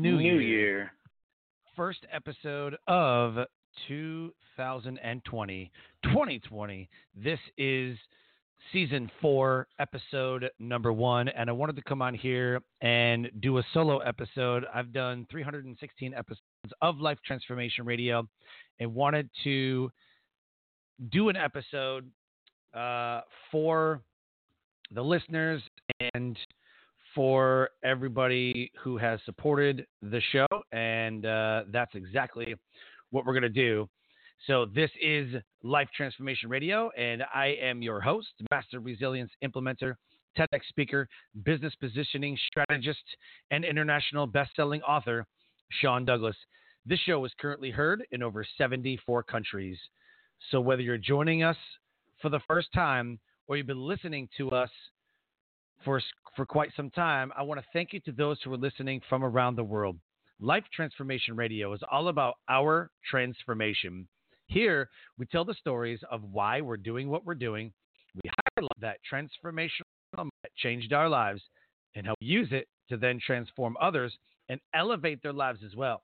New, New Year. Year. First episode of 2020, 2020. This is season four, episode number one. And I wanted to come on here and do a solo episode. I've done 316 episodes of Life Transformation Radio and wanted to do an episode uh, for the listeners and for everybody who has supported the show. And uh, that's exactly what we're going to do. So, this is Life Transformation Radio, and I am your host, Master Resilience Implementer, TEDx speaker, business positioning strategist, and international best-selling author, Sean Douglas. This show is currently heard in over 74 countries. So, whether you're joining us for the first time or you've been listening to us for for quite some time, I want to thank you to those who are listening from around the world. Life Transformation Radio is all about our transformation. Here, we tell the stories of why we're doing what we're doing. We highlight that transformational that changed our lives and help use it to then transform others and elevate their lives as well.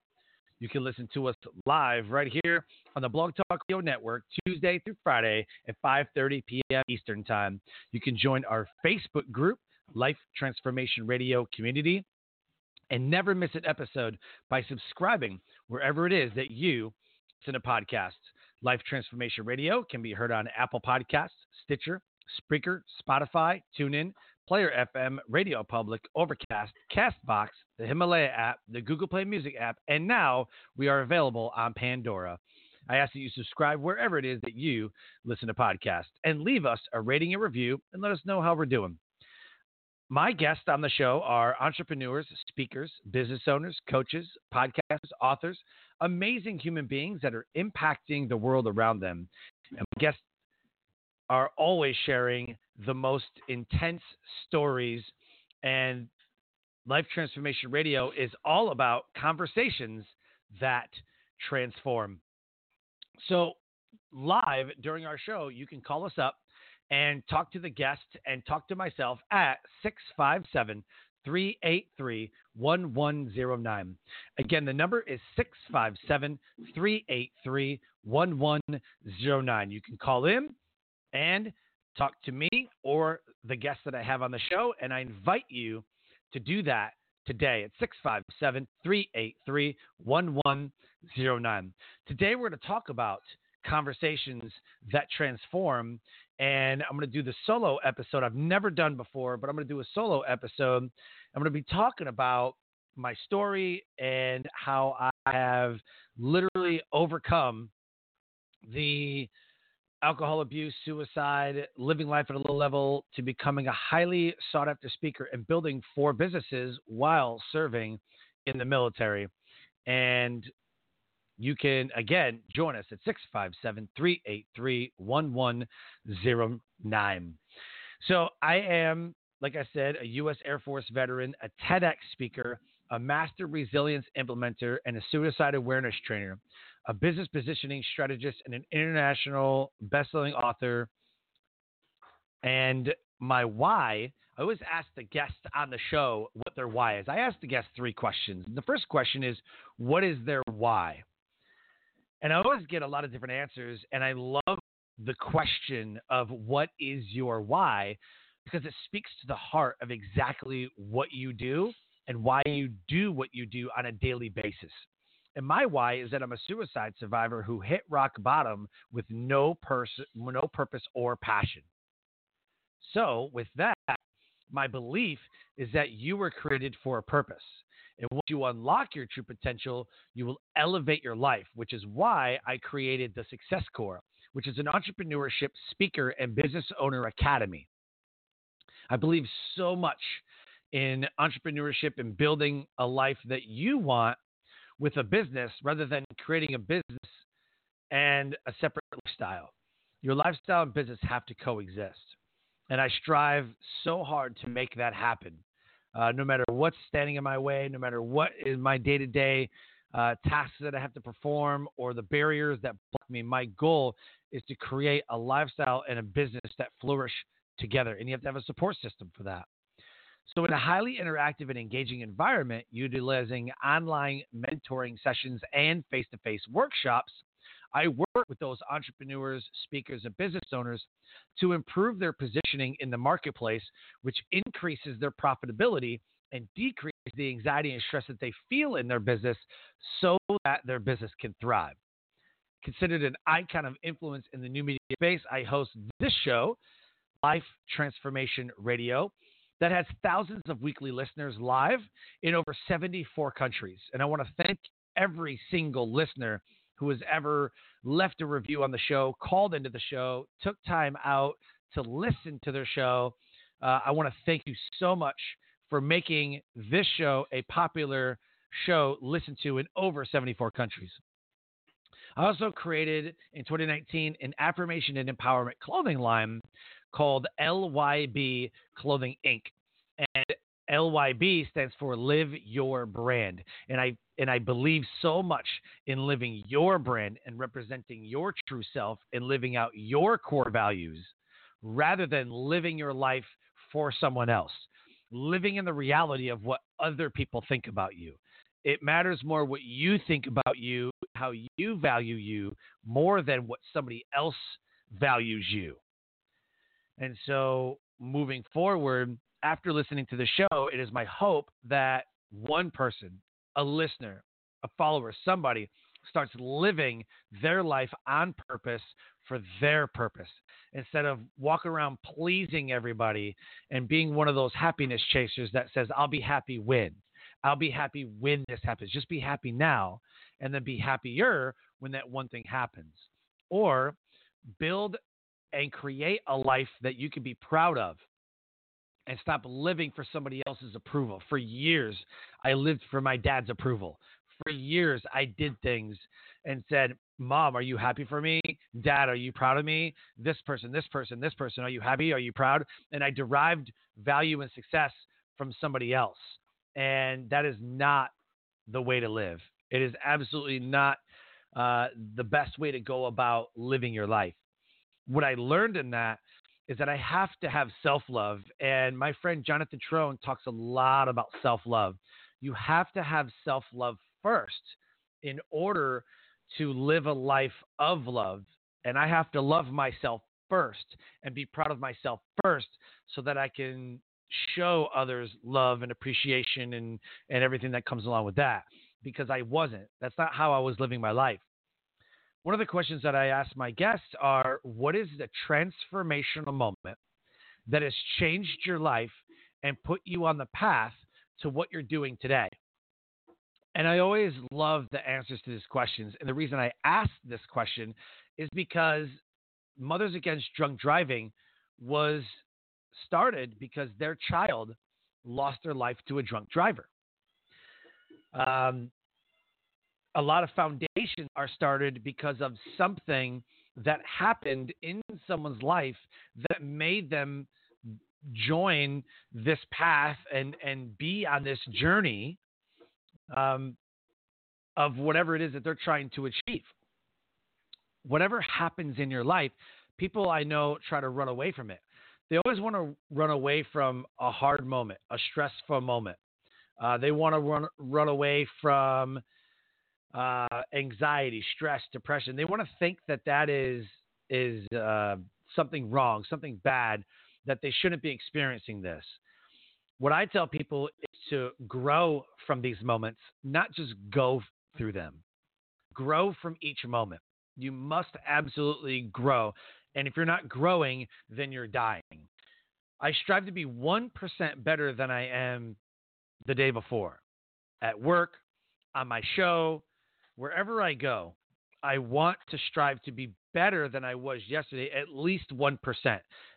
You can listen to us live right here on the Blog Talk Radio Network Tuesday through Friday at 5:30 p.m. Eastern Time. You can join our Facebook group, Life Transformation Radio Community, and never miss an episode by subscribing wherever it is that you listen to podcasts. Life Transformation Radio can be heard on Apple Podcasts, Stitcher, Spreaker, Spotify, TuneIn, Player FM, Radio Public, Overcast, Castbox, the Himalaya app, the Google Play Music app, and now we are available on Pandora. I ask that you subscribe wherever it is that you listen to podcasts and leave us a rating and review and let us know how we're doing. My guests on the show are entrepreneurs, speakers, business owners, coaches, podcasters, authors, amazing human beings that are impacting the world around them. And my guests are always sharing the most intense stories. And Life Transformation Radio is all about conversations that transform. So, live during our show, you can call us up and talk to the guest and talk to myself at 657 383 1109. Again, the number is 657 383 1109. You can call in and talk to me or the guests that I have on the show, and I invite you to do that today at 657 383 1109. Today, we're going to talk about conversations that transform. And I'm going to do the solo episode I've never done before, but I'm going to do a solo episode. I'm going to be talking about my story and how I have literally overcome the alcohol abuse, suicide, living life at a low level to becoming a highly sought after speaker and building four businesses while serving in the military. And you can again join us at 657 383 1109. So I am, like I said, a U.S. Air Force veteran, a TEDx speaker, a master resilience implementer, and a suicide awareness trainer, a business positioning strategist, and an international best-selling author. And my why, I always ask the guests on the show what their why is. I ask the guests three questions. The first question is, what is their why? And I always get a lot of different answers. And I love the question of what is your why because it speaks to the heart of exactly what you do and why you do what you do on a daily basis. And my why is that I'm a suicide survivor who hit rock bottom with no no purpose or passion. So, with that, my belief is that you were created for a purpose. And once you unlock your true potential, you will elevate your life, which is why I created the Success Corps, which is an entrepreneurship speaker and business owner academy. I believe so much in entrepreneurship and building a life that you want with a business rather than creating a business and a separate lifestyle. Your lifestyle and business have to coexist. And I strive so hard to make that happen. Uh, no matter what's standing in my way, no matter what is my day to day tasks that I have to perform or the barriers that block me, my goal is to create a lifestyle and a business that flourish together. And you have to have a support system for that. So, in a highly interactive and engaging environment, utilizing online mentoring sessions and face to face workshops, I work with those entrepreneurs, speakers, and business owners to improve their positioning in the marketplace, which increases their profitability and decreases the anxiety and stress that they feel in their business so that their business can thrive. Considered an icon of influence in the new media space, I host this show, Life Transformation Radio, that has thousands of weekly listeners live in over 74 countries. And I want to thank every single listener who has ever left a review on the show, called into the show, took time out to listen to their show. Uh, I want to thank you so much for making this show a popular show listened to in over 74 countries. I also created in 2019 an affirmation and empowerment clothing line called LYB Clothing Inc. And LYB stands for Live Your Brand. And I and I believe so much in living your brand and representing your true self and living out your core values rather than living your life for someone else. Living in the reality of what other people think about you. It matters more what you think about you, how you value you, more than what somebody else values you. And so moving forward, after listening to the show, it is my hope that one person, a listener, a follower, somebody starts living their life on purpose for their purpose instead of walking around pleasing everybody and being one of those happiness chasers that says, I'll be happy when. I'll be happy when this happens. Just be happy now and then be happier when that one thing happens. Or build and create a life that you can be proud of and stop living for somebody else's approval. For years, I lived for my dad's approval. For years, I did things and said, Mom, are you happy for me? Dad, are you proud of me? This person, this person, this person, are you happy? Are you proud? And I derived value and success from somebody else. And that is not the way to live. It is absolutely not uh, the best way to go about living your life. What I learned in that is that I have to have self love. And my friend Jonathan Trone talks a lot about self love. You have to have self love first in order to live a life of love. And I have to love myself first and be proud of myself first so that I can show others love and appreciation and, and everything that comes along with that because I wasn't. That's not how I was living my life. One of the questions that I ask my guests are what is the transformational moment that has changed your life and put you on the path to what you're doing today? And I always love the answers to these questions. And the reason I ask this question is because Mothers Against Drunk Driving was started because their child lost their life to a drunk driver. Um, a lot of foundations are started because of something that happened in someone's life that made them join this path and and be on this journey um, of whatever it is that they're trying to achieve. Whatever happens in your life, people I know try to run away from it. They always want to run away from a hard moment, a stressful moment. Uh, they want to run run away from uh, anxiety, stress, depression. They want to think that that is is uh, something wrong, something bad, that they shouldn't be experiencing this. What I tell people is to grow from these moments, not just go through them. Grow from each moment. You must absolutely grow. And if you're not growing, then you're dying. I strive to be 1% better than I am the day before at work, on my show, wherever I go, I want to strive to be better than I was yesterday, at least 1%.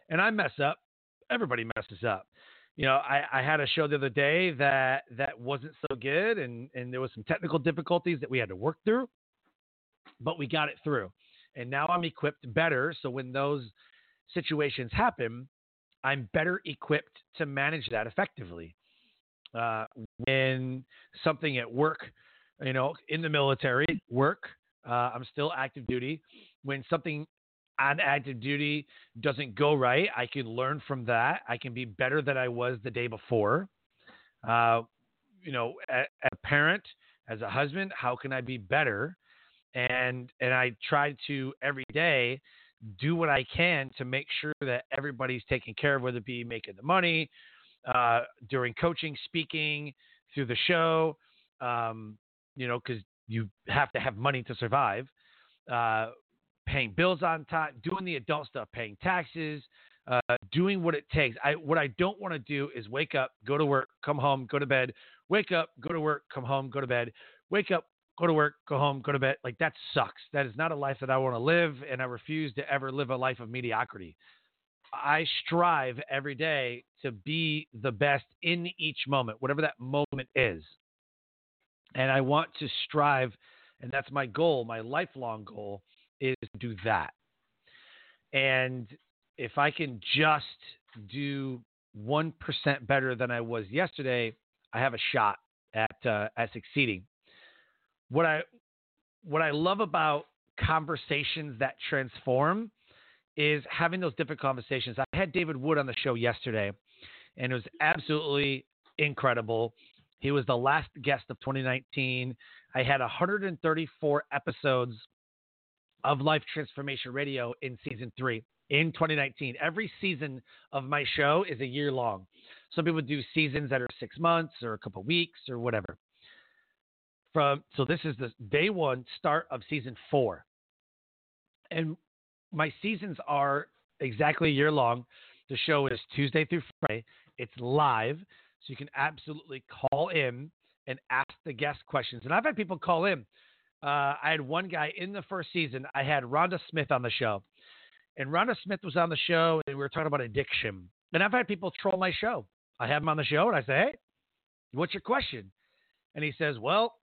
And I mess up. Everybody messes up. you know, I, I had a show the other day that that wasn't so good, and and there was some technical difficulties that we had to work through, but we got it through, and now I'm equipped better. So when those situations happen, I'm better equipped to manage that effectively. Uh, when something at work, you know, in the military, work, uh, I'm still active duty. When something on active duty doesn't go right, I can learn from that. I can be better than I was the day before. Uh, you know, as a parent, as a husband, how can I be better? And and I try to every day do what I can to make sure that everybody's taken care of, whether it be making the money, uh, during coaching, speaking, through the show, um, you know, because you have to have money to survive. Uh, paying bills on time, doing the adult stuff, paying taxes, uh, doing what it takes. I what I don't want to do is wake up, go to work, come home, go to bed, wake up, go to work, come home, go to bed, wake up, go to work, go home, go to bed. Like that sucks. That is not a life that I want to live, and I refuse to ever live a life of mediocrity. I strive every day to be the best in each moment, whatever that moment is. And I want to strive, and that's my goal, my lifelong goal is to do that. And if I can just do 1% better than I was yesterday, I have a shot at, uh, at succeeding. What I, what I love about conversations that transform is having those different conversations. I had David Wood on the show yesterday, and it was absolutely incredible. He was the last guest of 2019. I had 134 episodes of Life Transformation Radio in season three in 2019. Every season of my show is a year long. Some people do seasons that are six months or a couple weeks or whatever. From so this is the day one start of season four, and my seasons are exactly a year long. The show is Tuesday through Friday. It's live, so you can absolutely call in and ask the guest questions. And I've had people call in uh, I had one guy in the first season. I had Rhonda Smith on the show, and Rhonda Smith was on the show, and we were talking about addiction. And I've had people troll my show. I have him on the show, and I say, "Hey, what's your question?" And he says, "Well,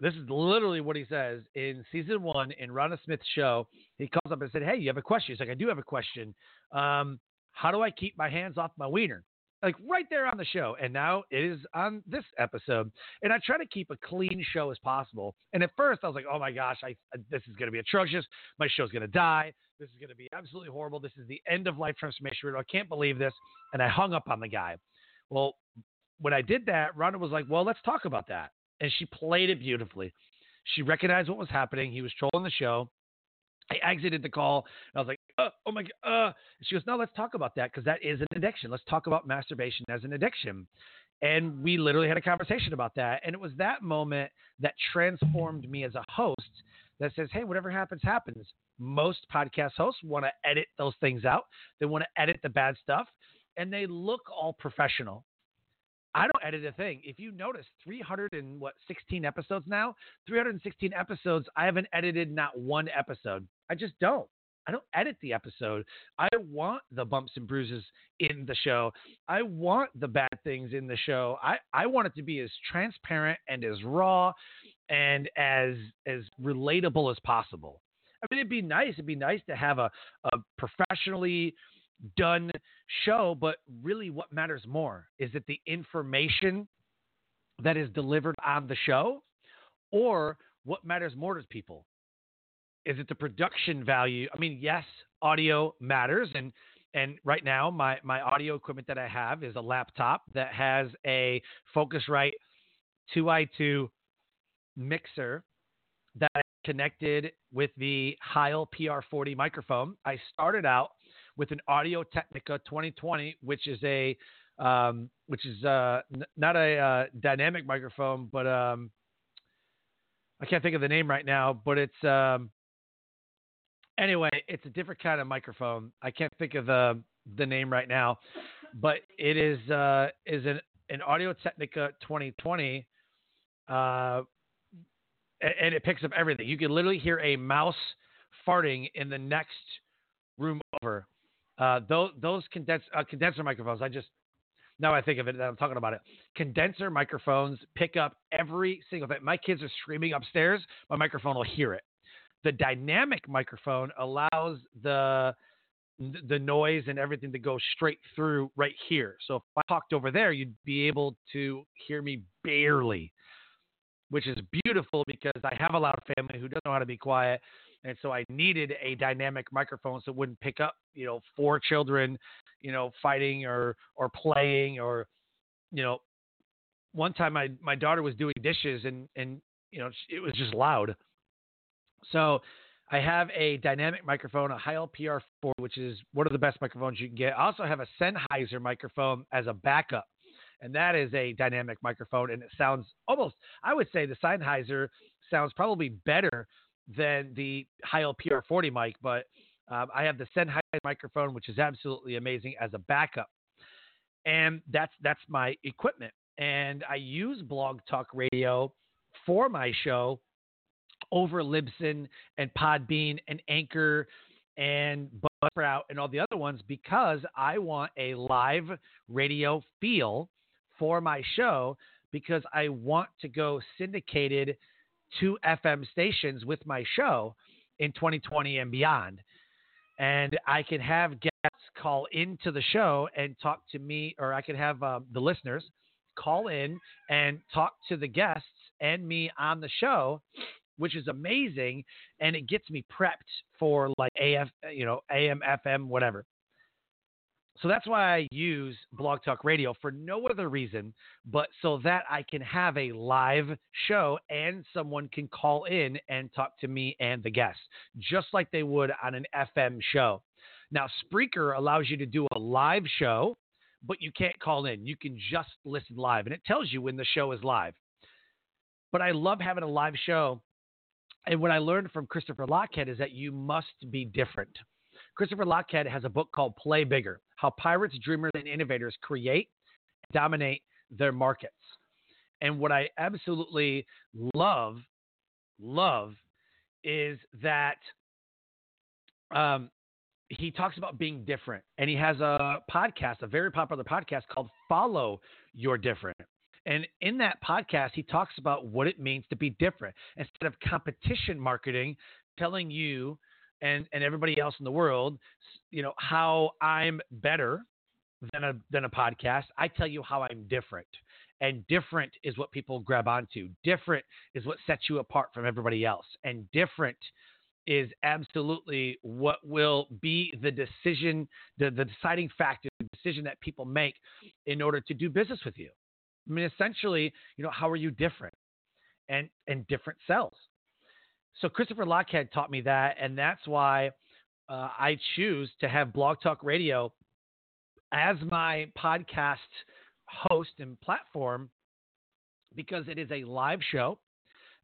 this is literally what he says in season one in Rhonda Smith's show. He calls up and said, "Hey, you have a question?" He's like, "I do have a question. Um, how do I keep my hands off my wiener?" Like right there on the show. And now it is on this episode. And I try to keep a clean show as possible. And at first I was like, oh my gosh, I, this is going to be atrocious. My show's going to die. This is going to be absolutely horrible. This is the end of life transformation. I can't believe this. And I hung up on the guy. Well, when I did that, Rhonda was like, well, let's talk about that. And she played it beautifully. She recognized what was happening. He was trolling the show. I exited the call. I was like, uh, oh my God. Uh. She goes, no, let's talk about that because that is an addiction. Let's talk about masturbation as an addiction. And we literally had a conversation about that. And it was that moment that transformed me as a host that says, hey, whatever happens, happens. Most podcast hosts want to edit those things out, they want to edit the bad stuff, and they look all professional. I don't edit a thing. If you notice, 300 and what 16 episodes now, 316 episodes. I haven't edited not one episode. I just don't. I don't edit the episode. I want the bumps and bruises in the show. I want the bad things in the show. I, I want it to be as transparent and as raw and as as relatable as possible. I mean, it'd be nice. It'd be nice to have a, a professionally done show, but really what matters more is it the information that is delivered on the show or what matters more to people is it the production value? I mean, yes, audio matters, and and right now my my audio equipment that I have is a laptop that has a Focusrite 2i2 mixer that I connected with the Heil PR40 microphone. I started out with an Audio Technica 2020, which is a um, which is uh, n- not a uh, dynamic microphone, but um, I can't think of the name right now. But it's um, Anyway, it's a different kind of microphone. I can't think of the the name right now, but it is uh, is an an Audio Technica 2020, uh, and it picks up everything. You can literally hear a mouse farting in the next room over. Uh, those those condense, uh, condenser microphones, I just now I think of it that I'm talking about it. Condenser microphones pick up every single thing. My kids are screaming upstairs. My microphone will hear it. The dynamic microphone allows the the noise and everything to go straight through right here. So if I talked over there, you'd be able to hear me barely, which is beautiful because I have a loud family who doesn't know how to be quiet. And so I needed a dynamic microphone so it wouldn't pick up, you know, four children, you know, fighting or or playing or, you know, one time my my daughter was doing dishes and and you know it was just loud. So I have a dynamic microphone, a Heil PR4, which is one of the best microphones you can get. I also have a Sennheiser microphone as a backup, and that is a dynamic microphone, and it sounds almost, I would say the Sennheiser sounds probably better than the Heil PR40 mic, but um, I have the Sennheiser microphone, which is absolutely amazing as a backup. And that's that's my equipment. And I use Blog Talk Radio for my show over Libsyn and Podbean and Anchor and Buzzsprout and all the other ones because I want a live radio feel for my show because I want to go syndicated to FM stations with my show in 2020 and beyond. And I can have guests call into the show and talk to me, or I can have uh, the listeners call in and talk to the guests and me on the show which is amazing, and it gets me prepped for like AF, you know, AM, FM, whatever. So that's why I use Blog Talk Radio for no other reason but so that I can have a live show and someone can call in and talk to me and the guests, just like they would on an FM show. Now, Spreaker allows you to do a live show, but you can't call in. You can just listen live, and it tells you when the show is live. But I love having a live show and what I learned from Christopher Lochhead is that you must be different. Christopher Lochhead has a book called Play Bigger How Pirates, Dreamers, and Innovators Create, Dominate Their Markets. And what I absolutely love, love, is that um, he talks about being different. And he has a podcast, a very popular podcast called Follow Your Different. And in that podcast, he talks about what it means to be different. Instead of competition marketing, telling you and, and everybody else in the world, you know, how I'm better than a than a podcast. I tell you how I'm different. And different is what people grab onto. Different is what sets you apart from everybody else. And different is absolutely what will be the decision, the, the deciding factor, the decision that people make in order to do business with you. I mean, essentially, you know, how are you different? And and different sells. So Christopher Lochhead taught me that, and that's why uh, I choose to have Blog Talk Radio as my podcast host and platform because it is a live show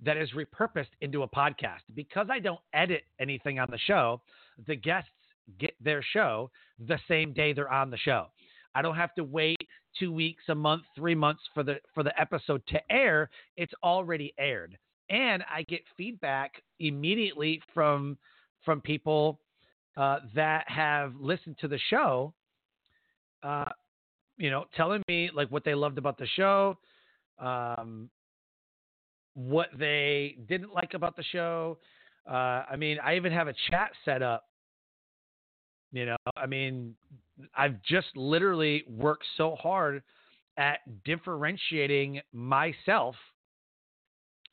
that is repurposed into a podcast. Because I don't edit anything on the show, the guests get their show the same day they're on the show. I don't have to wait two weeks, a month, three months for the for the episode to air. It's already aired, and I get feedback immediately from from people uh, that have listened to the show. Uh, you know, telling me like what they loved about the show, um, what they didn't like about the show. Uh, I mean, I even have a chat set up. You know, I mean, I've just literally worked so hard at differentiating myself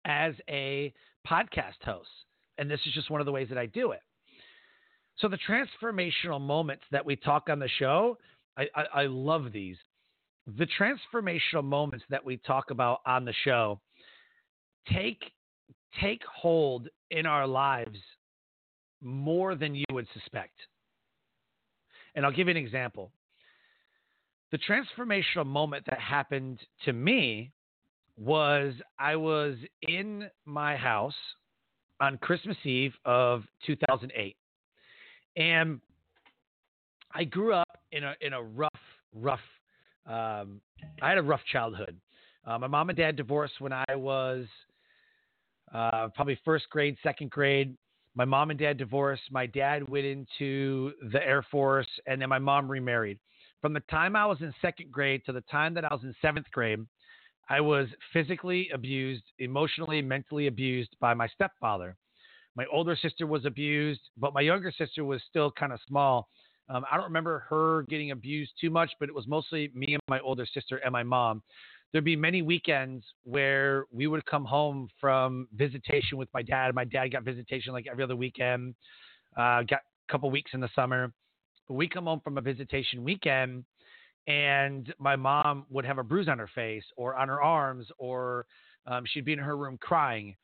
as a podcast host. And this is just one of the ways that I do it. So, the transformational moments that we talk on the show, I, I, I love these. The transformational moments that we talk about on the show take take hold in our lives more than you would suspect. And I'll give you an example. The transformational moment that happened to me was I was in my house on Christmas Eve of 2008. And I grew up in a in a rough, rough. Um, I had a rough childhood. Uh, my mom and dad divorced when I was uh, probably first grade, second grade my mom and dad divorced. My dad went into the Air Force, and then my mom remarried. From the time I was in second grade to the time that I was in seventh grade, I was physically abused, emotionally, mentally abused by my stepfather. My older sister was abused, but my younger sister was still kind of small. Um, I don't remember her getting abused too much, but it was mostly me and my older sister and my mom. There'd be many weekends where we would come home from visitation with my dad. My dad got visitation like every other weekend, uh, got a couple weeks in the summer. But we come home from a visitation weekend and my mom would have a bruise on her face or on her arms or um, she'd be in her room crying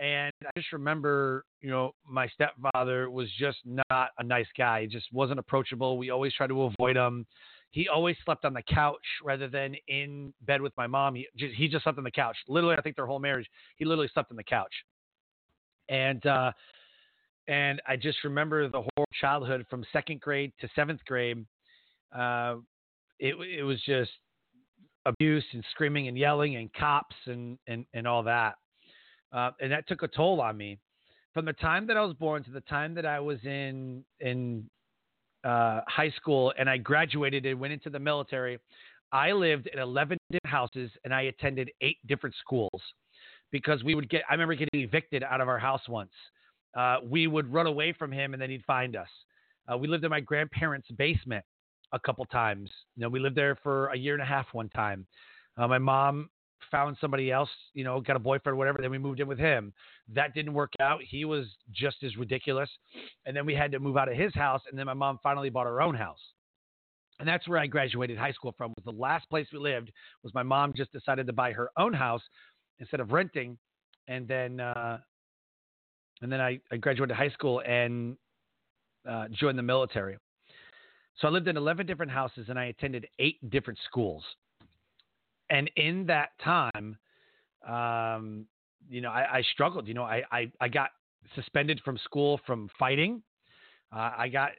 and i just remember you know my stepfather was just not a nice guy he just wasn't approachable we always tried to avoid him he always slept on the couch rather than in bed with my mom. He just, he just slept on the couch. Literally i think their whole marriage he literally slept on the couch. And uh and i just remember the whole childhood from second grade to seventh grade. Uh it it was just abuse and screaming and yelling and cops and and and all that, uh, and that took a toll on me. From the time that I was born to the time that I was in in uh, high school and I graduated and went into the military, I lived in 11 different houses and I attended eight different schools because we would get. I remember getting evicted out of our house once. Uh, we would run away from him and then he'd find us. Uh, we lived in my grandparents' basement a couple times. You know, we lived there for a year and a half one time. Uh, my mom found somebody else, you know, got a boyfriend or whatever. Then we moved in with him. That didn't work out. He was just as ridiculous. And then we had to move out of his house. And then my mom finally bought her own house. And that's where I graduated high school from. Was the last place we lived was my mom just decided to buy her own house instead of renting. And then, uh, and then I, I graduated high school and uh, joined the military. So I lived in 11 different houses and I attended eight different schools. And in that time, um, you know, I, I, struggled. You know, I, I, I, got suspended from school from fighting. Uh, I got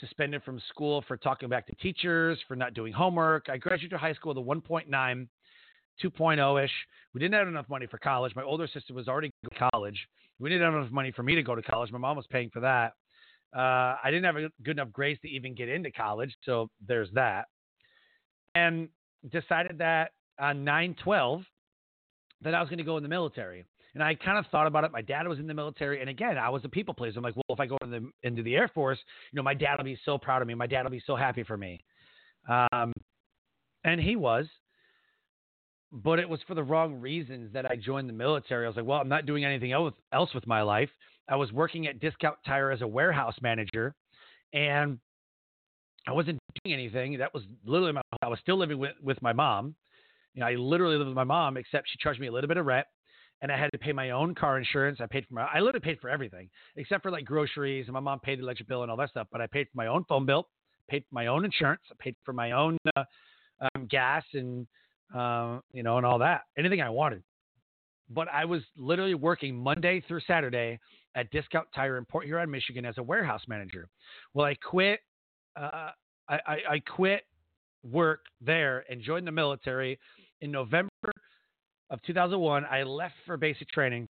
suspended from school for talking back to teachers, for not doing homework. I graduated high school with a 1.9, 2.0 ish. We didn't have enough money for college. My older sister was already going to college. We didn't have enough money for me to go to college. My mom was paying for that. Uh, I didn't have a good enough grades to even get into college, so there's that. And decided that on 9/12 that I was going to go in the military. And I kind of thought about it. My dad was in the military, and again, I was a people pleaser. I'm like, well, if I go into the, into the Air Force, you know, my dad will be so proud of me. My dad will be so happy for me. Um, and he was, but it was for the wrong reasons that I joined the military. I was like, well, I'm not doing anything else with my life. I was working at Discount Tire as a warehouse manager, and I wasn't doing anything. That was literally my. I was still living with with my mom. You know, I literally lived with my mom, except she charged me a little bit of rent, and I had to pay my own car insurance. I paid for my. I literally paid for everything except for like groceries, and my mom paid the electric bill and all that stuff. But I paid for my own phone bill, paid for my own insurance, I paid for my own uh, um, gas and uh, you know and all that. Anything I wanted. But I was literally working Monday through Saturday at Discount Tire in Port Huron, Michigan, as a warehouse manager. Well, I quit. Uh, I, I, I quit work there and joined the military in November of 2001. I left for basic training,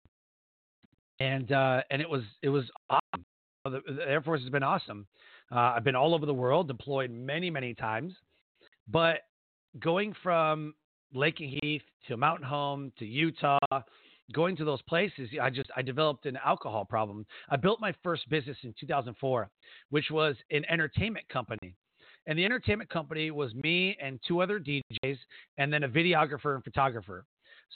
and uh, and it was it was awesome. The, the Air Force has been awesome. Uh, I've been all over the world, deployed many many times, but going from Lakenheath to Mountain Home to Utah going to those places, I just I developed an alcohol problem. I built my first business in 2004, which was an entertainment company. And the entertainment company was me and two other DJs and then a videographer and photographer.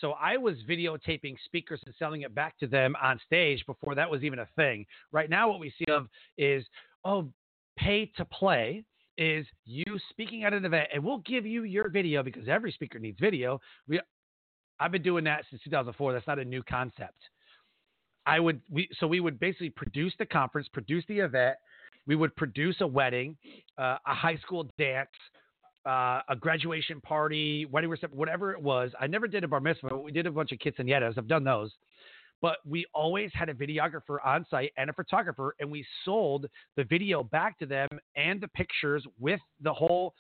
So I was videotaping speakers and selling it back to them on stage before that was even a thing. Right now what we see of is oh pay to play is you speaking at an event and we'll give you your video because every speaker needs video. We I've been doing that since 2004. That's not a new concept. I would we so we would basically produce the conference, produce the event. We would produce a wedding, uh, a high school dance, uh, a graduation party, wedding reception, whatever it was. I never did a bar mitzvah, but we did a bunch of quinceañeras. I've done those. But we always had a videographer on site and a photographer, and we sold the video back to them and the pictures with the whole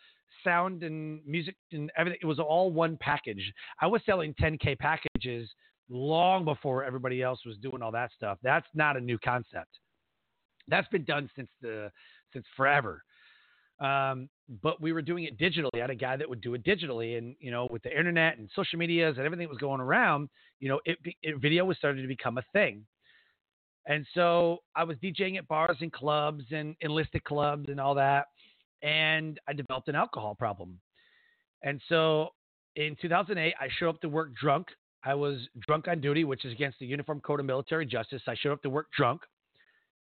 sound and music and everything. It was all one package. I was selling 10K packages long before everybody else was doing all that stuff. That's not a new concept. That's been done since the since forever. Um, but we were doing it digitally. I had a guy that would do it digitally, and you know, with the internet and social medias and everything that was going around, you know, it, it video was starting to become a thing. And so I was DJing at bars and clubs and enlisted clubs and all that, and I developed an alcohol problem. And so in 2008, I showed up to work drunk. I was drunk on duty, which is against the Uniform Code of Military Justice. I showed up to work drunk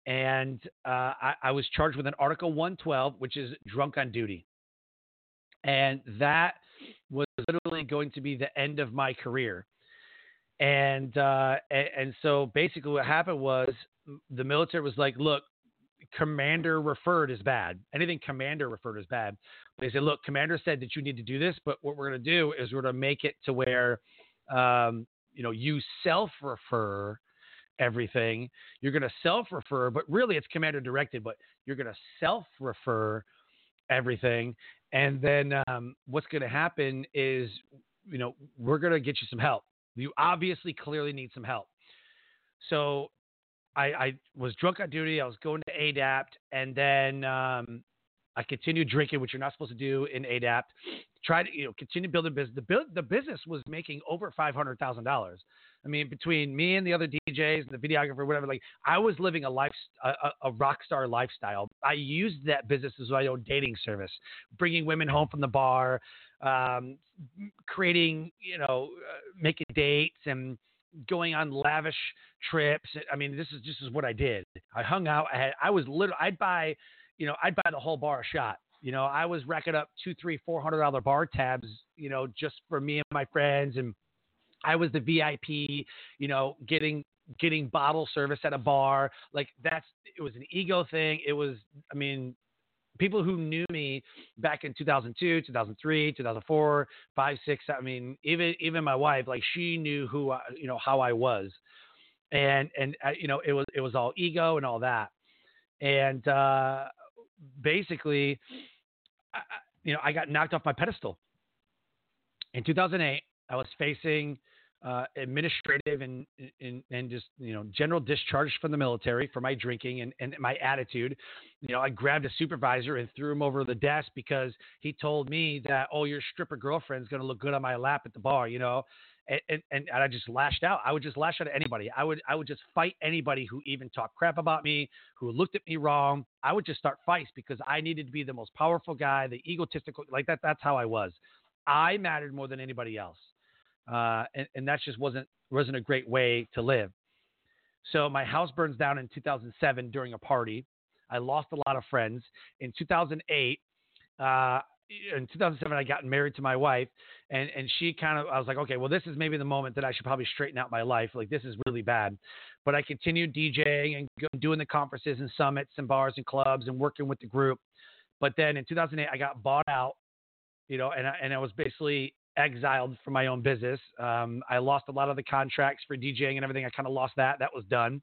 and uh, I, I, was charged with an Article 112, which is drunk on duty. And that was literally going to be the end of my career. And, uh, and, and so basically, what happened was the military was like, "Look, commander referred is bad. Anything commander referred is bad." They said, "Look, commander said that you need to do this, but what we're going to do is we're going to make it to where, um, you know, you self refer." Everything. You're going to self refer, but really it's commander directed, but you're going to self refer everything. And then um, what's going to happen is, you know, we're going to get you some help. You obviously clearly need some help. So I, I was drunk on duty. I was going to ADAPT, and then um, I continued drinking, which you're not supposed to do in ADAPT. Tried to, you know, continue building business. The, build, the business was making over five hundred thousand dollars. I mean, between me and the other DJs and the videographer, whatever, like I was living a life, a, a rock star lifestyle. I used that business as my own dating service, bringing women home from the bar, um, creating, you know, uh, making dates and going on lavish trips. I mean, this is just is what I did. I hung out. I had, I was literally, I'd buy, you know, I'd buy the whole bar a shot. You know, I was racking up two, three, four hundred dollar bar tabs, you know, just for me and my friends and I was the VIP, you know, getting getting bottle service at a bar. Like that's it was an ego thing. It was I mean, people who knew me back in 2002, 2003, 2004, 5, 6, I mean, even even my wife, like she knew who I, you know how I was. And and uh, you know, it was it was all ego and all that. And uh basically I, you know, I got knocked off my pedestal. In 2008, I was facing uh, administrative and, and and just you know general discharge from the military for my drinking and, and my attitude. You know, I grabbed a supervisor and threw him over the desk because he told me that oh your stripper girlfriend's gonna look good on my lap at the bar. You know, and, and, and I just lashed out. I would just lash out at anybody. I would I would just fight anybody who even talked crap about me, who looked at me wrong. I would just start fights because I needed to be the most powerful guy, the egotistical like that. That's how I was. I mattered more than anybody else uh, and, and that just wasn't wasn't a great way to live. So my house burns down in 2007 during a party. I lost a lot of friends. In 2008, uh, in 2007, I got married to my wife, and and she kind of I was like, okay, well, this is maybe the moment that I should probably straighten out my life. Like this is really bad, but I continued DJing and doing the conferences and summits and bars and clubs and working with the group. But then in 2008, I got bought out, you know, and I, and I was basically exiled from my own business. Um, I lost a lot of the contracts for DJing and everything. I kind of lost that. That was done.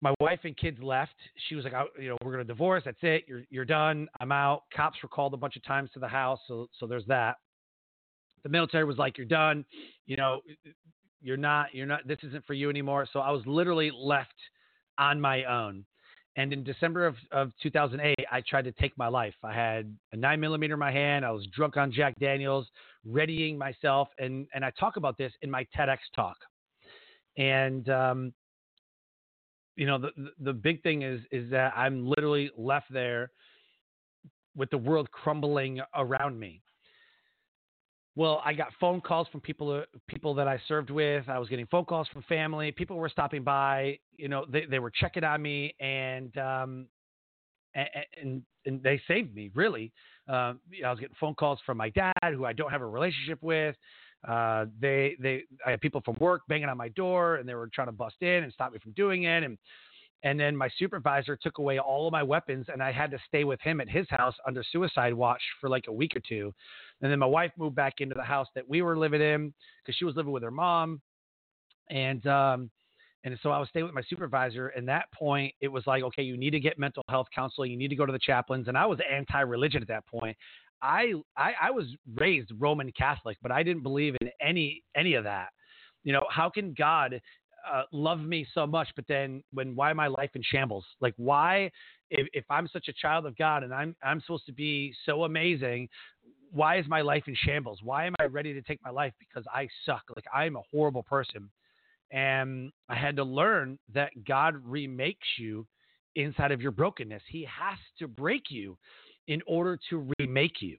My wife and kids left. She was like, you know, we're going to divorce. That's it. You're, you're done. I'm out. Cops were called a bunch of times to the house. So, so there's that. The military was like, you're done. You know, you're not, you're not, this isn't for you anymore. So I was literally left on my own. And in December of, of 2008, I tried to take my life. I had a nine millimeter in my hand. I was drunk on Jack Daniels, readying myself. And, and I talk about this in my TEDx talk. And, um, you know, the, the big thing is, is that I'm literally left there with the world crumbling around me. Well, I got phone calls from people uh, people that I served with. I was getting phone calls from family. People were stopping by. You know, they, they were checking on me, and um, and, and, and they saved me really. Uh, I was getting phone calls from my dad, who I don't have a relationship with. Uh, they they I had people from work banging on my door, and they were trying to bust in and stop me from doing it. And and then my supervisor took away all of my weapons, and I had to stay with him at his house under suicide watch for like a week or two. And then my wife moved back into the house that we were living in because she was living with her mom. And um, and so I was staying with my supervisor. And that point, it was like, okay, you need to get mental health counseling. You need to go to the chaplains. And I was anti-religion at that point. I, I I was raised Roman Catholic, but I didn't believe in any any of that. You know, how can God uh, love me so much, but then when why my life in shambles? Like why, if, if I'm such a child of God and I'm I'm supposed to be so amazing, why is my life in shambles? Why am I ready to take my life because I suck? Like I'm a horrible person, and I had to learn that God remakes you inside of your brokenness. He has to break you in order to remake you,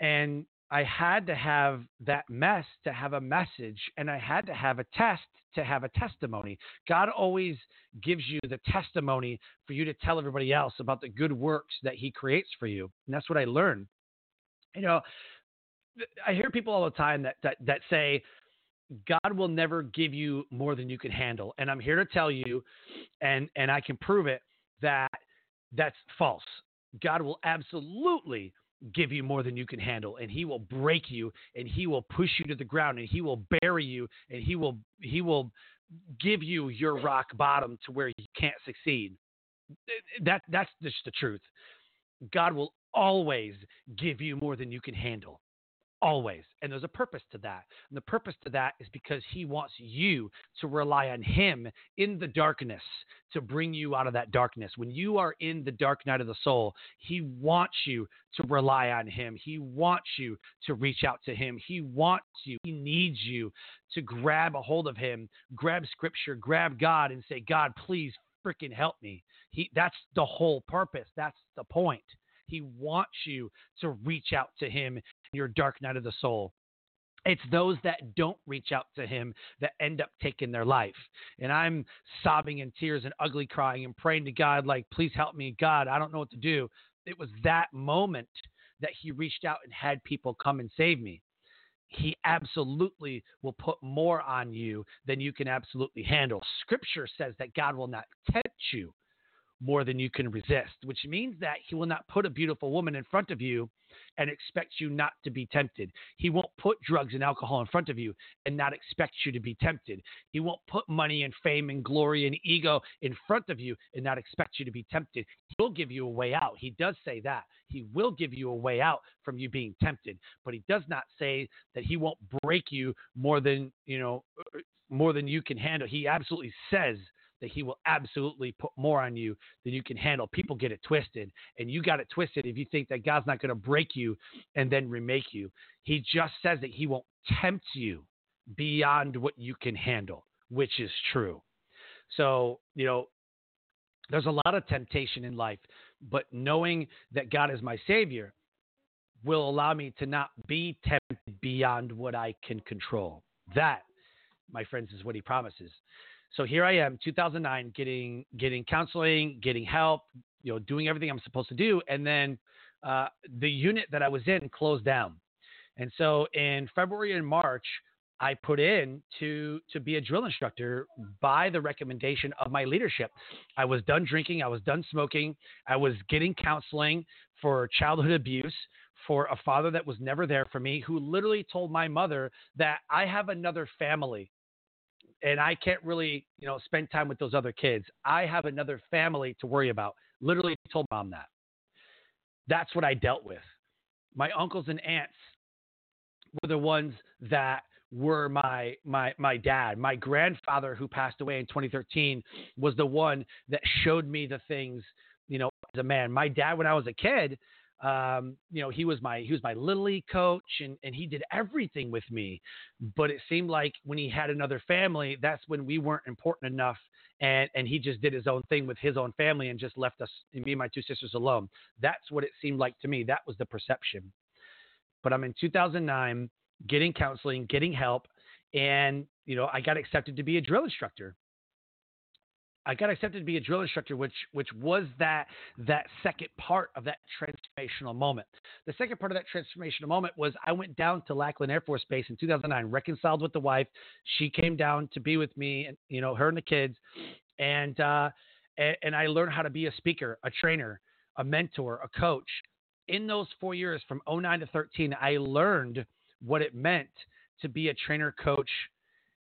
and I had to have that mess to have a message, and I had to have a test to have a testimony. God always gives you the testimony for you to tell everybody else about the good works that He creates for you. And that's what I learned. You know, I hear people all the time that, that, that say, God will never give you more than you can handle. And I'm here to tell you, and, and I can prove it, that that's false. God will absolutely give you more than you can handle and he will break you and he will push you to the ground and he will bury you and he will he will give you your rock bottom to where you can't succeed. That that's just the truth. God will always give you more than you can handle always. And there's a purpose to that. And the purpose to that is because he wants you to rely on him in the darkness to bring you out of that darkness. When you are in the dark night of the soul, he wants you to rely on him. He wants you to reach out to him. He wants you, he needs you to grab a hold of him, grab scripture, grab God and say, God, please freaking help me. He that's the whole purpose. That's the point. He wants you to reach out to him in your dark night of the soul. It's those that don't reach out to him that end up taking their life. And I'm sobbing in tears and ugly crying and praying to God, like, please help me. God, I don't know what to do. It was that moment that he reached out and had people come and save me. He absolutely will put more on you than you can absolutely handle. Scripture says that God will not tempt you more than you can resist, which means that he will not put a beautiful woman in front of you and expect you not to be tempted. He won't put drugs and alcohol in front of you and not expect you to be tempted. He won't put money and fame and glory and ego in front of you and not expect you to be tempted. He will give you a way out. He does say that. He will give you a way out from you being tempted, but he does not say that he won't break you more than, you know, more than you can handle. He absolutely says that he will absolutely put more on you than you can handle. People get it twisted, and you got it twisted if you think that God's not going to break you and then remake you. He just says that he won't tempt you beyond what you can handle, which is true. So, you know, there's a lot of temptation in life, but knowing that God is my Savior will allow me to not be tempted beyond what I can control. That, my friends, is what He promises. So here I am, 2009, getting getting counseling, getting help, you know, doing everything I'm supposed to do, and then uh, the unit that I was in closed down. And so in February and March, I put in to to be a drill instructor by the recommendation of my leadership. I was done drinking, I was done smoking, I was getting counseling for childhood abuse for a father that was never there for me who literally told my mother that I have another family and I can't really, you know, spend time with those other kids. I have another family to worry about. Literally told mom that. That's what I dealt with. My uncles and aunts were the ones that were my my my dad. My grandfather who passed away in 2013 was the one that showed me the things, you know, as a man. My dad when I was a kid, um, you know, he was my he was my little league coach, and and he did everything with me. But it seemed like when he had another family, that's when we weren't important enough, and and he just did his own thing with his own family and just left us, me and my two sisters alone. That's what it seemed like to me. That was the perception. But I'm in 2009, getting counseling, getting help, and you know, I got accepted to be a drill instructor. I got accepted to be a drill instructor, which which was that that second part of that transformational moment. The second part of that transformational moment was I went down to Lackland Air Force Base in 2009, reconciled with the wife. She came down to be with me, and you know her and the kids, and uh, and, and I learned how to be a speaker, a trainer, a mentor, a coach. In those four years, from 09 to 13, I learned what it meant to be a trainer coach,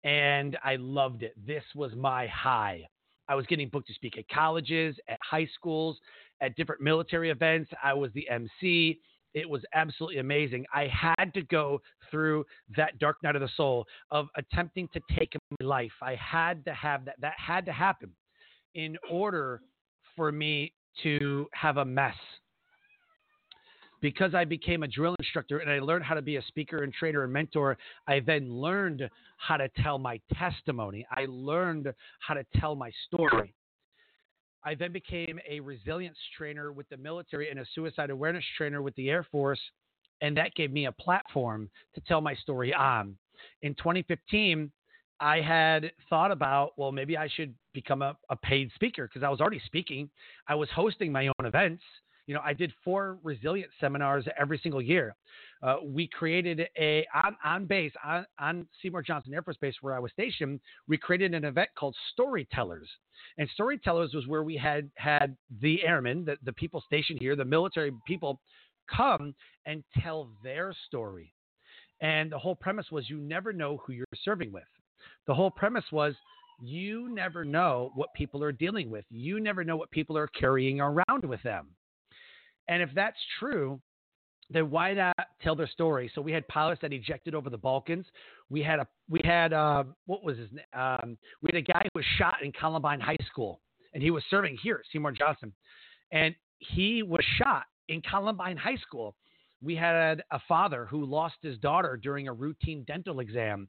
and I loved it. This was my high. I was getting booked to speak at colleges, at high schools, at different military events. I was the MC It was absolutely amazing. I had to go through that dark night of the soul of attempting to take my life. I had to have that. That had to happen in order for me to have a mess. Because I became a drill instructor and I learned how to be a speaker and trainer and mentor, I then learned how to tell my testimony. I learned how to tell my story. I then became a resilience trainer with the military and a suicide awareness trainer with the Air Force. And that gave me a platform to tell my story on. In 2015, I had thought about, well, maybe I should become a, a paid speaker because I was already speaking. I was hosting my own events. You know, I did four resilience seminars every single year. Uh, we created a on, on base on, on Seymour Johnson Air Force Base where I was stationed. We created an event called Storytellers, and Storytellers was where we had had the airmen, the, the people stationed here, the military people, come and tell their story. And the whole premise was you never know who you're serving with. The whole premise was you never know what people are dealing with. You never know what people are carrying around with them. And if that's true, then why not tell their story? So we had pilots that ejected over the Balkans. We had a we had uh, what was his name? Um, we had a guy who was shot in Columbine High School, and he was serving here at Seymour Johnson, and he was shot in Columbine High School. We had a father who lost his daughter during a routine dental exam.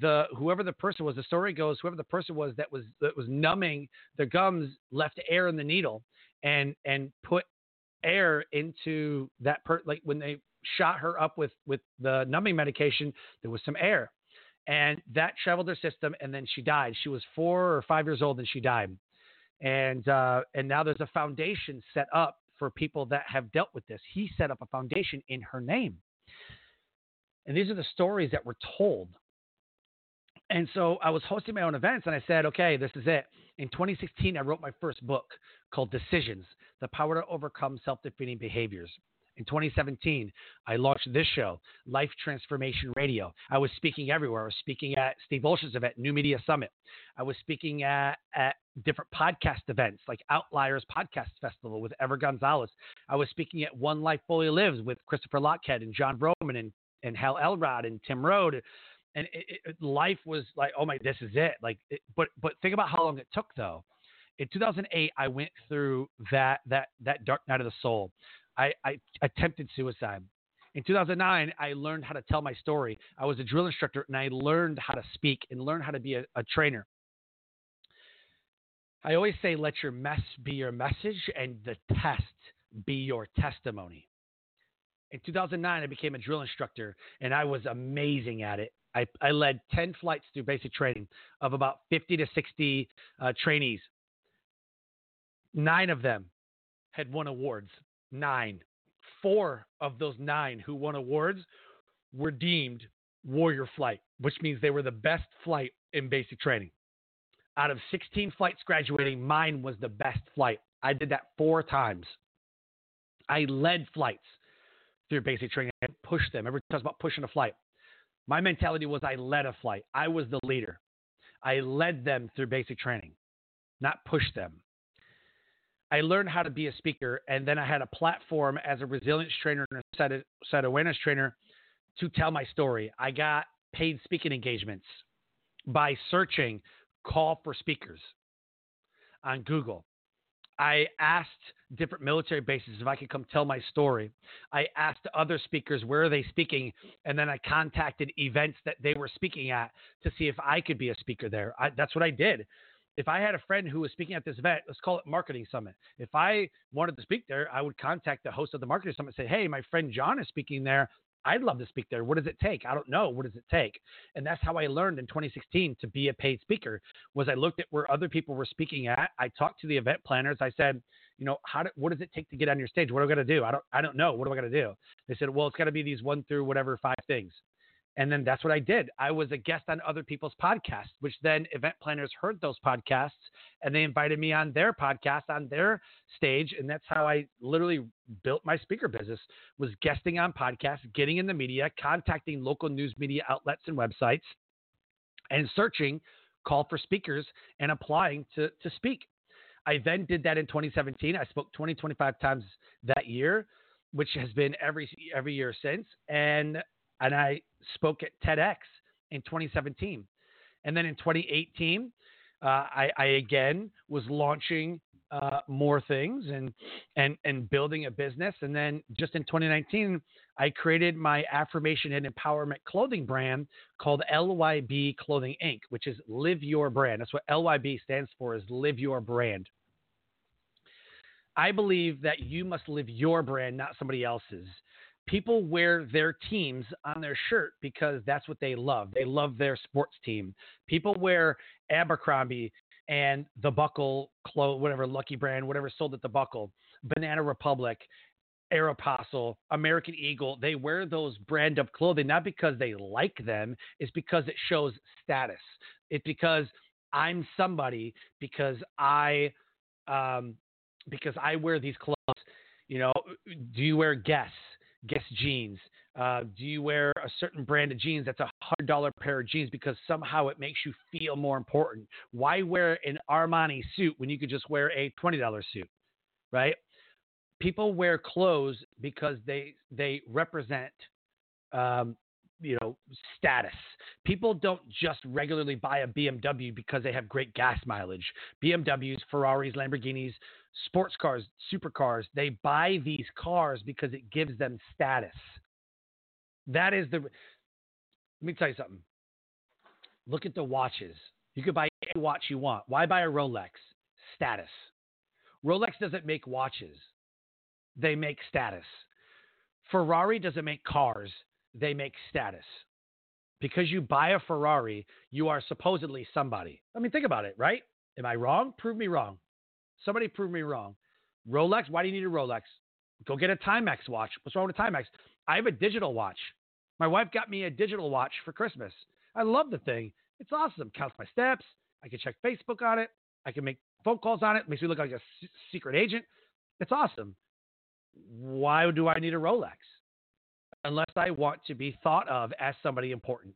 The whoever the person was, the story goes, whoever the person was that was that was numbing the gums left air in the needle and and put air into that per like when they shot her up with with the numbing medication there was some air. And that traveled her system and then she died. She was four or five years old and she died. And uh, and now there's a foundation set up for people that have dealt with this. He set up a foundation in her name. And these are the stories that were told. And so I was hosting my own events and I said, okay, this is it. In 2016, I wrote my first book called Decisions The Power to Overcome Self Defeating Behaviors. In 2017, I launched this show, Life Transformation Radio. I was speaking everywhere. I was speaking at Steve Olsher's event, New Media Summit. I was speaking at, at different podcast events like Outliers Podcast Festival with Ever Gonzalez. I was speaking at One Life Fully Lived with Christopher Lochhead and John Vroman and, and Hal Elrod and Tim Rhode and it, it, life was like, oh my, this is it. Like, it, but but think about how long it took though. In 2008, I went through that that that dark night of the soul. I, I attempted suicide. In 2009, I learned how to tell my story. I was a drill instructor and I learned how to speak and learn how to be a, a trainer. I always say, let your mess be your message and the test be your testimony. In 2009, I became a drill instructor and I was amazing at it. I, I led 10 flights through basic training of about 50 to 60 uh, trainees. Nine of them had won awards. Nine. Four of those nine who won awards were deemed warrior flight, which means they were the best flight in basic training. Out of 16 flights graduating, mine was the best flight. I did that four times. I led flights through basic training. I pushed them. Everyone talks about pushing a flight. My mentality was I led a flight. I was the leader. I led them through basic training, not pushed them. I learned how to be a speaker, and then I had a platform as a resilience trainer and a set, set awareness trainer to tell my story. I got paid speaking engagements by searching call for speakers on Google. I asked different military bases if I could come tell my story. I asked other speakers where are they speaking, and then I contacted events that they were speaking at to see if I could be a speaker there. I, that's what I did. If I had a friend who was speaking at this event, let's call it Marketing Summit. If I wanted to speak there, I would contact the host of the Marketing Summit and say, "Hey, my friend John is speaking there. I'd love to speak there. What does it take? I don't know. What does it take? And that's how I learned in 2016 to be a paid speaker. Was I looked at where other people were speaking at. I talked to the event planners. I said, you know, how do, what does it take to get on your stage? What do I got to do? I don't I don't know. What do I got to do? They said, well, it's got to be these one through whatever five things. And then that's what I did. I was a guest on other people's podcasts, which then event planners heard those podcasts and they invited me on their podcast on their stage. And that's how I literally built my speaker business was guesting on podcasts, getting in the media, contacting local news media outlets and websites and searching call for speakers and applying to, to speak. I then did that in 2017. I spoke 20, 25 times that year. which has been every every year since, and and I spoke at TEDx in 2017, and then in 2018, uh, I, I again was launching uh, more things and and and building a business. And then just in 2019, I created my affirmation and empowerment clothing brand called LYB Clothing Inc., which is Live Your Brand. That's what LYB stands for, is Live Your Brand. I believe that you must live your brand, not somebody else's. People wear their teams on their shirt because that's what they love. They love their sports team. People wear Abercrombie and the Buckle, clothes, whatever Lucky Brand, whatever sold at the Buckle, Banana Republic, Aeropostale, American Eagle, they wear those brand of clothing not because they like them, it's because it shows status. It's because I'm somebody because I um because I wear these clothes. You know, do you wear Guess? Guess jeans? Uh, do you wear a certain brand of jeans that's a hundred dollar pair of jeans because somehow it makes you feel more important? Why wear an Armani suit when you could just wear a twenty dollar suit, right? People wear clothes because they they represent, um, you know, status. People don't just regularly buy a BMW because they have great gas mileage. BMWs, Ferraris, Lamborghinis, sports cars, supercars, they buy these cars because it gives them status. That is the. Let me tell you something. Look at the watches. You could buy any watch you want. Why buy a Rolex? Status. Rolex doesn't make watches, they make status. Ferrari doesn't make cars, they make status. Because you buy a Ferrari, you are supposedly somebody. I mean, think about it, right? Am I wrong? Prove me wrong. Somebody prove me wrong. Rolex, why do you need a Rolex? Go get a Timex watch. What's wrong with a Timex? I have a digital watch. My wife got me a digital watch for Christmas. I love the thing. It's awesome. Counts my steps. I can check Facebook on it. I can make phone calls on it. Makes me look like a s- secret agent. It's awesome. Why do I need a Rolex? Unless I want to be thought of as somebody important.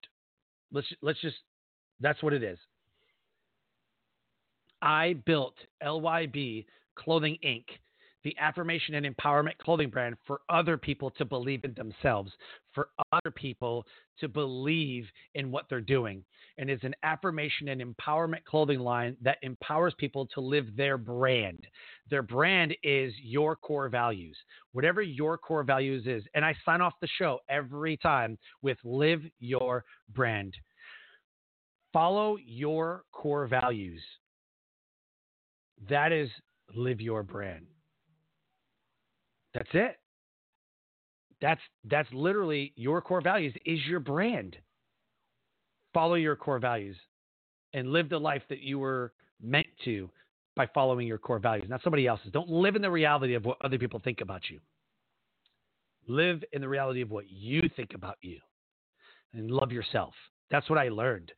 Let's let's just that's what it is. I built LYB Clothing Inc the affirmation and empowerment clothing brand for other people to believe in themselves, for other people to believe in what they're doing. And it's an affirmation and empowerment clothing line that empowers people to live their brand. Their brand is your core values, whatever your core values is. And I sign off the show every time with live your brand. Follow your core values. That is live your brand. That's it. That's that's literally your core values is your brand. Follow your core values and live the life that you were meant to by following your core values, not somebody else's. Don't live in the reality of what other people think about you. Live in the reality of what you think about you and love yourself. That's what I learned.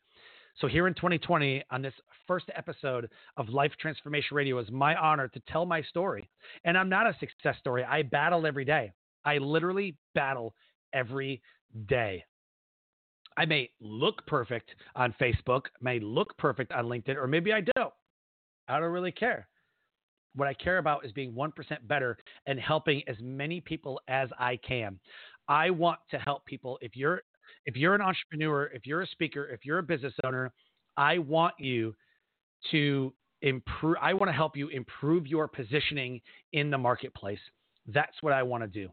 So, here in 2020, on this first episode of Life Transformation Radio, is my honor to tell my story. And I'm not a success story. I battle every day. I literally battle every day. I may look perfect on Facebook, may look perfect on LinkedIn, or maybe I don't. I don't really care. What I care about is being 1% better and helping as many people as I can. I want to help people. If you're if you're an entrepreneur, if you're a speaker, if you're a business owner, I want you to improve. I want to help you improve your positioning in the marketplace. That's what I want to do.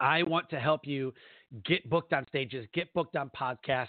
I want to help you get booked on stages, get booked on podcasts,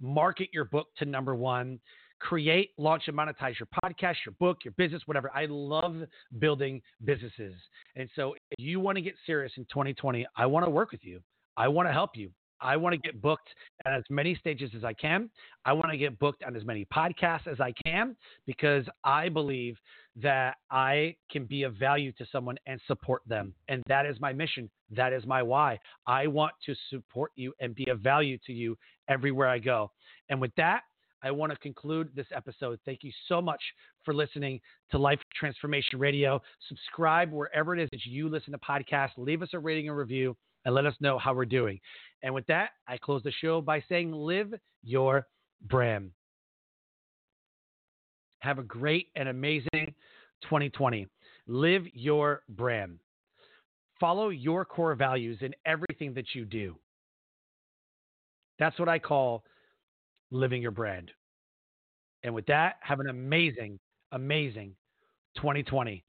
market your book to number one, create, launch, and monetize your podcast, your book, your business, whatever. I love building businesses. And so if you want to get serious in 2020, I want to work with you. I want to help you. I want to get booked at as many stages as I can. I want to get booked on as many podcasts as I can because I believe that I can be of value to someone and support them. And that is my mission. That is my why. I want to support you and be of value to you everywhere I go. And with that, I want to conclude this episode. Thank you so much for listening to Life Transformation Radio. Subscribe wherever it is that you listen to podcasts. Leave us a rating and review and let us know how we're doing. And with that, I close the show by saying, live your brand. Have a great and amazing 2020. Live your brand. follow your core values in everything that you do. That's what I call living your brand. And with that, have an amazing, amazing 2020.